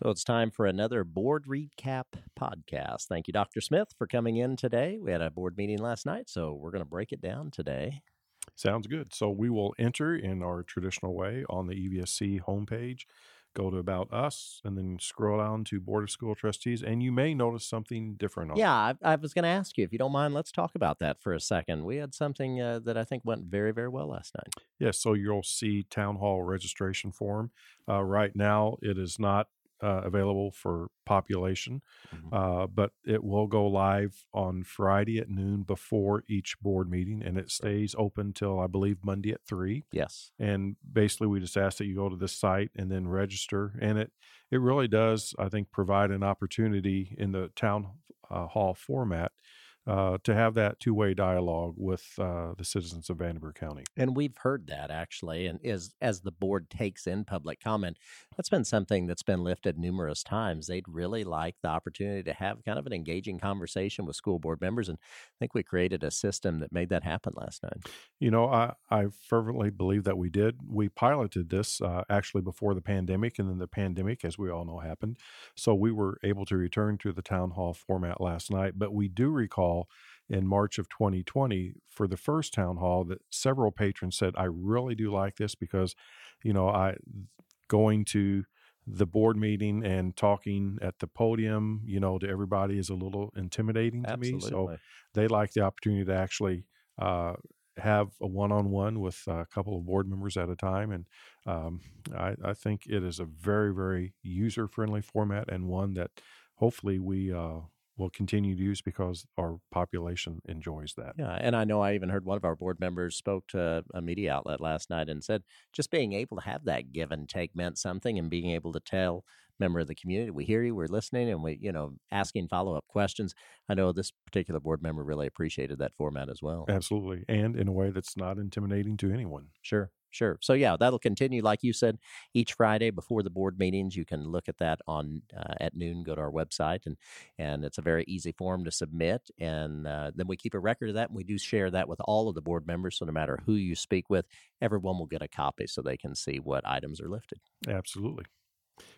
So it's time for another board recap podcast. Thank you, Dr. Smith, for coming in today. We had a board meeting last night, so we're going to break it down today. Sounds good. So we will enter in our traditional way on the EVSC homepage, go to About Us, and then scroll down to Board of School Trustees. And you may notice something different. On Yeah, I, I was going to ask you, if you don't mind, let's talk about that for a second. We had something uh, that I think went very, very well last night. Yes, so you'll see Town Hall registration form. Uh, right now, it is not uh, available for population, Mhm. uh, but it will go live on Friday at noon before each board meeting, and it stays open till I believe Monday at three. Yes. and basically we just ask that you go to this site and then register and it it really does i think provide an opportunity in the town uh, hall format uh, to have that two-way dialogue with uh, the citizens of vanderburgh county And we've heard that actually, and as as the board takes in public comment, that's been something that's been lifted numerous times. They'd really like the opportunity to have kind of an engaging conversation with school board members, and I think we created a system that made that happen last night. you know i, I fervently believe that we did we piloted this uh, actually before the pandemic and then the pandemic as we all know happened so we were able to return to the town hall format last night but we do recall in March of 2020 for the first town hall that several patrons said, I really do like this because, you know, I going to the board meeting and talking at the podium, you know, to everybody is a little intimidating to me. So they like the opportunity to actually uh, have a one-on-one with a couple of board members at a time, and um, I, I think it is a very, very user-friendly format and one that hopefully we uh, will continue to use because our population enjoys that. Yeah, and I know I even heard one of our board members spoke to a media outlet last night and said just being able to have that give and take meant something, and being able to tell member of the community, we hear you, we're listening, and we, you know, asking follow up questions. I know this particular board member really appreciated that format as well. Absolutely, and in a way that's not intimidating to anyone. Sure, sure. So yeah, that'll continue, like you said, each Friday before the board meetings. You can look at that on uh, at noon. Go to our website, and and it's a very easy form to submit. And uh, then we keep a record of that, and we do share that with all of the board members. So no matter who you speak with, everyone will get a copy, so they can see what items are lifted. Absolutely.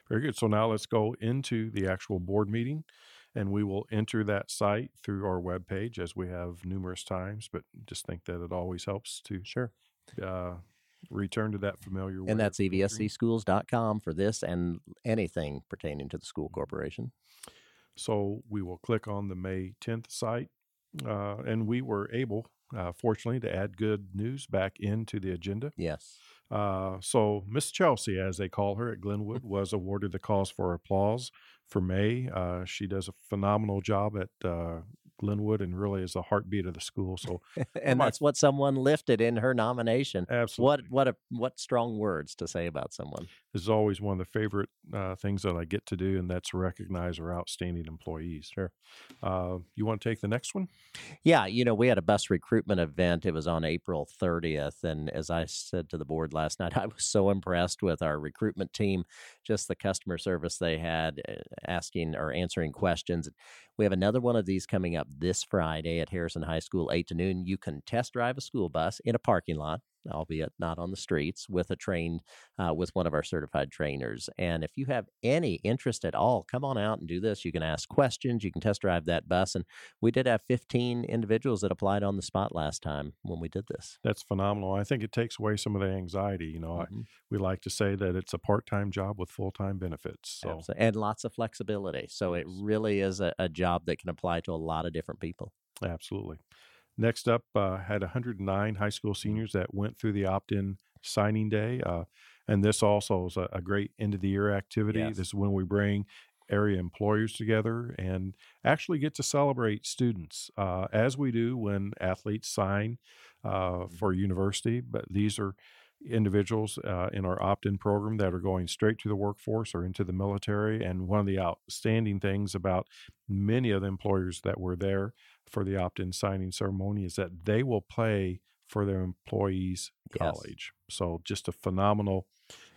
Very good. So now let's go into the actual board meeting and we will enter that site through our webpage as we have numerous times, but just think that it always helps to Sure. uh, return to that familiar. And that's evscschools.com for this and anything pertaining to the school corporation. So we will click on the May 10th site uh, and we were able, uh, fortunately, to add good news back into the agenda. Yes. Uh, so Miss Chelsea, as they call her at Glenwood, was awarded the cause for applause for May. Uh, she does a phenomenal job at Glenwood and really is the heartbeat of the school. So and that's what someone lifted in her nomination. absolutely, What what a what strong words to say about someone. this is always one of the favorite uh, things that I get to do, and that's recognize our outstanding employees. Sure. Uh, you want to take the next one? Yeah, you know, we had a bus recruitment event. It was on April 30th. And as I said to the board last night, I was so impressed with our recruitment team, just the customer service they had, uh, asking or answering questions. We have another one of these coming up this Friday at Harrison High School, 8 to noon. You can test drive a school bus in a parking lot. Albeit not on the streets, with a trained, uh, with one of our certified trainers. And if you have any interest at all, come on out and do this. You can ask questions. You can test drive that bus, and we did have 15 individuals that applied on the spot last time when we did this. That's phenomenal. I think it takes away some of the anxiety. You know, I, Mhm. we like to say that it's a part-time job with full-time benefits. So And lots of flexibility. So it really is a, a job that can apply to a lot of different people. Absolutely. Next up, uh, had 109 high school seniors that went through the opt-in signing day, uh, and this also is a, a great end of the year activity. Yes. This is when we bring area employers together and actually get to celebrate students uh, as we do when athletes sign uh, for university. But these are individuals uh, in our opt-in program that are going straight to the workforce or into the military. And one of the outstanding things about many of the employers that were there for the opt-in signing ceremony is that they will pay for their employees' Yes. college. So just a phenomenal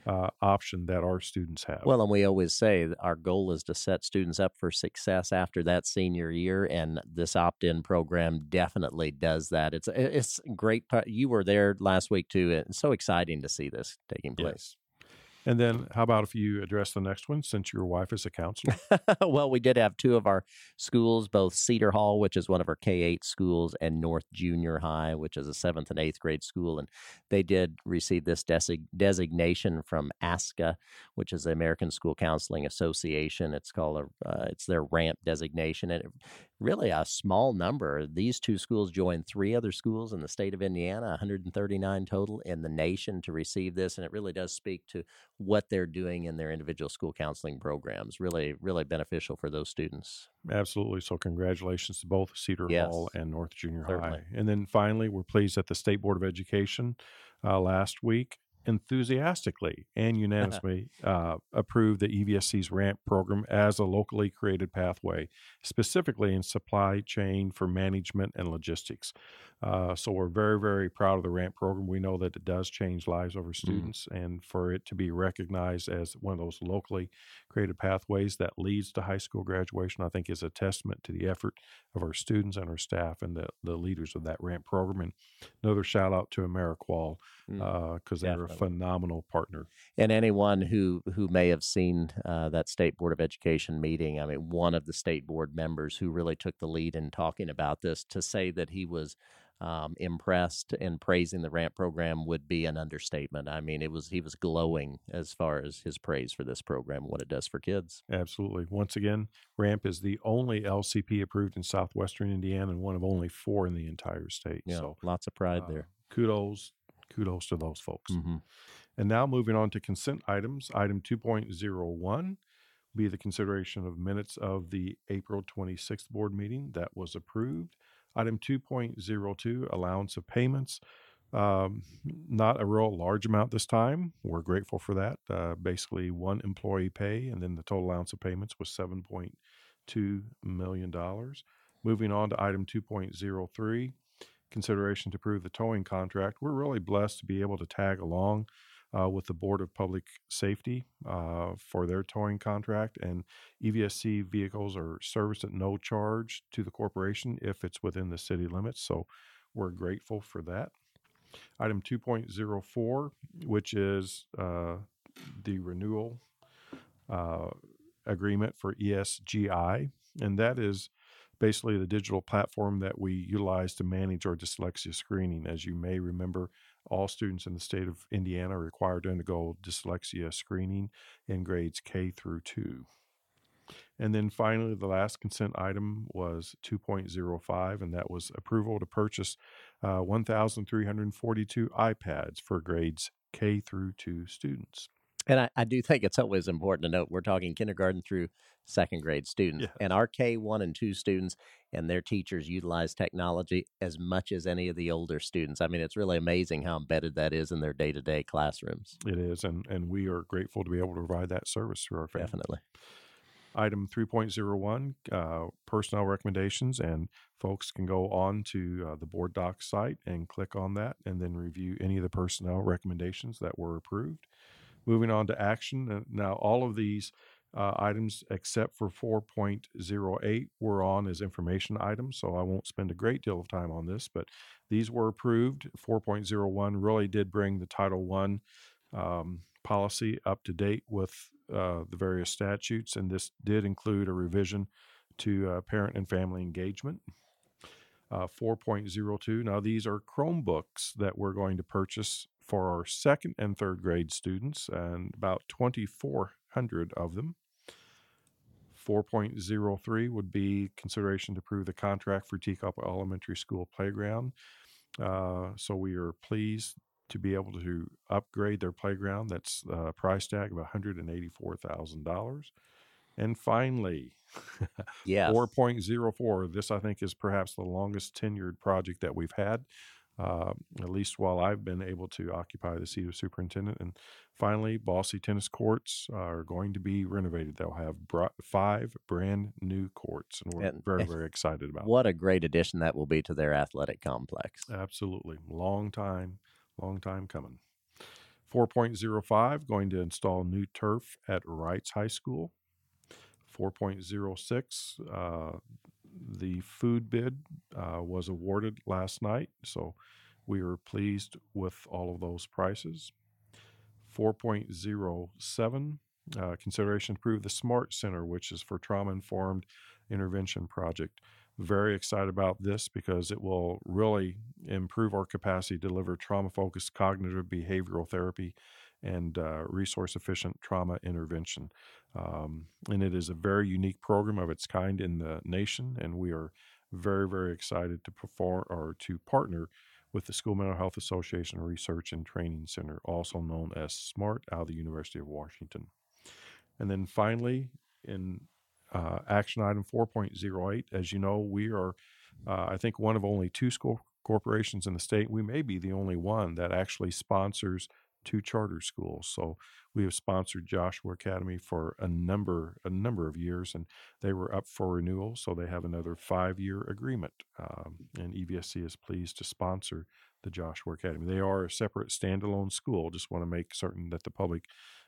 uh, option that our students have. Well, and we always say that our goal is to set students up for success after that senior year, and this opt-in program definitely does that. It's it's great. You were there last week too. and It's so exciting to see this taking place. Yes. And then, how about if you address the next one since your wife is a counselor? well, we did have two of our schools, both Cedar Hall, which is one of our K 8 schools, and North Junior High, which is a seventh and eighth grade school. And they did receive this desig- designation from ASCA, which is the American School Counseling Association. It's called a, uh, it's their ramp designation. And it, really a small number. These two schools joined three other schools in the state of Indiana, 139 total in the nation to receive this. And it really does speak to what they're doing in their individual school counseling programs. Really, really beneficial for those students. Absolutely. So, congratulations to both Cedar Yes. Hall and North Junior Certainly. High. And then finally, we're pleased that the State Board of Education uh, last week enthusiastically and unanimously uh, approved the EVSC's RAMP program as a locally created pathway, specifically in supply chain for management and logistics. Uh, so we're very, very proud of the RAMP program. We know that it does change lives of our students, and for it to be recognized as one of those locally created pathways that leads to high school graduation, I think is a testament to the effort of our students and our staff and the, the leaders of that RAMP program. And another shout out to Ameriqual Mm. because they're a phenomenal partner. and anyone who who may have seen uh, that state board of education meeting i mean one of the state board members who really took the lead in talking about this to say that he was um, impressed and praising the ramp program would be an understatement i mean it was he was glowing as far as his praise for this program what it does for kids Absolutely. Once again, RAMP is the only LCP approved in southwestern Indiana and one of only four in the entire state. yeah So lots of pride uh, there kudos, kudos to those folks. hmm And now moving on to consent items. Item 2.01 be the consideration of minutes of the April 26th board meeting that was approved. Item 2.02 allowance of payments. Um, not a real large amount this time. We're grateful for that. Uh, basically, one employee pay, and then the total allowance of payments was $7.2 million. Moving on to item 2.03 consideration to approve the towing contract. We're really blessed to be able to tag along uh, with the Board of Public Safety uh, for their towing contract. And EVSC vehicles are serviced at no charge to the corporation if it's within the city limits. So we're grateful for that. Item 2.04, which is uh, the renewal uh, agreement for ESGI. And that is basically the digital platform that we utilize to manage our dyslexia screening. As you may remember, all students in the state of Indiana are required to undergo dyslexia screening in grades K through 2. And then finally, the last consent item was 2.05, and that was approval to purchase uh, 1,342 iPads for grades K through 2 students. And I, I do think it's always important to note we're talking kindergarten through second grade students. And our K1 and 2 students and their teachers utilize technology as much as any of the older students. I mean, it's really amazing how embedded that is in their day to day classrooms. It is, and, and we are grateful to be able to provide that service through our family. Definitely. Item 3.01, uh, personnel recommendations, and folks can go on to uh, the board docs site and click on that and then review any of the personnel recommendations that were approved. Moving on to action. uh, Now, all of these uh, items except for 4.08 were on as information items, so I won't spend a great deal of time on this, but these were approved. 4.01 really did bring the Title I um, policy up to date with uh, the various statutes, and this did include a revision to uh, parent and family engagement. Uh, 4.02. Now, these are Chromebooks that we're going to purchase for our second and third grade students, and about 2,400 of them. 4.03 would be consideration to approve the contract for Tekoppel Elementary School playground. Uh, so we are pleased to be able to upgrade their playground. That's a price tag of $184,000. And finally, Yes. 4.04. This, I think, is perhaps the longest tenured project that we've had, uh, at least while I've been able to occupy the seat of superintendent. And finally, Bosse tennis courts are going to be renovated. They'll have br- five brand new courts, and we're And- very, very excited about What a great addition that will be to their athletic complex. Absolutely. Long time, long time coming. 4.05, going to install new turf at Reitz High School. 4.06, uh, the food bid uh, was awarded last night, so we are pleased with all of those prices. 4.07 uh, consideration to the Smart Center, which is for trauma informed intervention project. Very excited about this because it will really improve our capacity to deliver trauma focused cognitive behavioral therapy and uh, resource efficient trauma intervention. Um, and it is a very unique program of its kind in the nation, and we are very, very excited to perform or to partner with the School Mental Health Association Research and Training Center, also known as SMART, out of the University of Washington. And then finally, in uh, action item 4.08, as you know, we are, uh, I think, one of only two school corporations in the state. We may be the only one that actually sponsors two charter schools. So we have sponsored Joshua Academy for a number a number of years, and they were up for renewal. So they have another five year agreement, um, and EVSC is pleased to sponsor the Joshua Academy. They are a separate standalone school. Just want to make certain that the public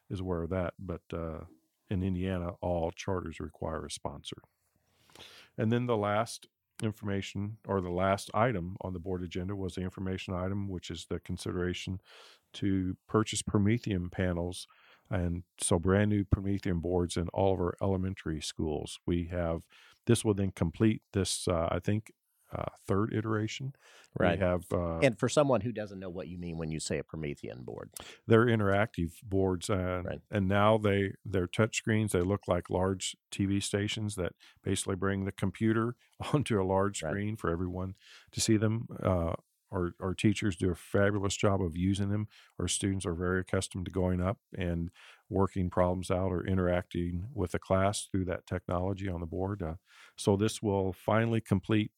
is aware of that. But uh, in Indiana, all charters require a sponsor. And then the last information or the last item on the board agenda was the information item, which is the consideration to purchase Promethean panels. And so, brand new Promethean boards in all of our elementary schools. We have this will then complete this, uh, I think, uh, third iteration. Right. We have, uh, And for someone who doesn't know what you mean when you say a Promethean board, they're interactive boards, and Right. and now they they're touch screens. They look like large TV stations that basically bring the computer onto a large Right. screen for everyone to see them. Our, our teachers do a fabulous job of using them. Our students are very accustomed to going up and working problems out or interacting with the class through that technology on the board. Uh, so this will finally complete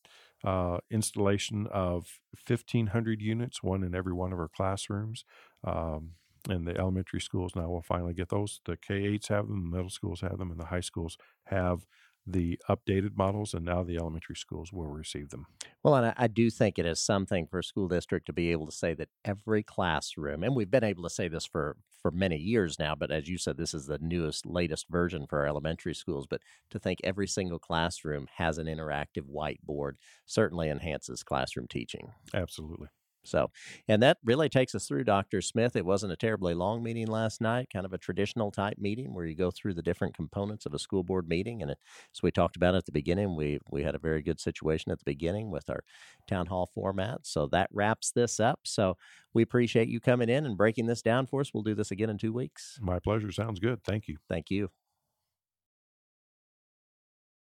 uh, installation of 1,500 units, one in every one of our classrooms. Um, and the elementary schools now will finally get those. The K 8s have them, the middle schools have them, and the high schools have the updated models, and now the elementary schools will receive them. Well, and I, I do think it is something for a school district to be able to say that every classroom, and we've been able to say this for for many years now, but as you said, this is the newest, latest version for our elementary schools. But to think every single classroom has an interactive whiteboard certainly enhances classroom teaching. Absolutely. So, and that really takes us through Dr. Smith. It wasn't a terribly long meeting last night, kind of a traditional type meeting where you go through the different components of a school board meeting. And as we talked about at the beginning, we, we had a very good situation at the beginning with our town hall format. So that wraps this up. So we appreciate you coming in and breaking this down for us. We'll do this again in two weeks. My pleasure. Sounds good. Thank you. Thank you.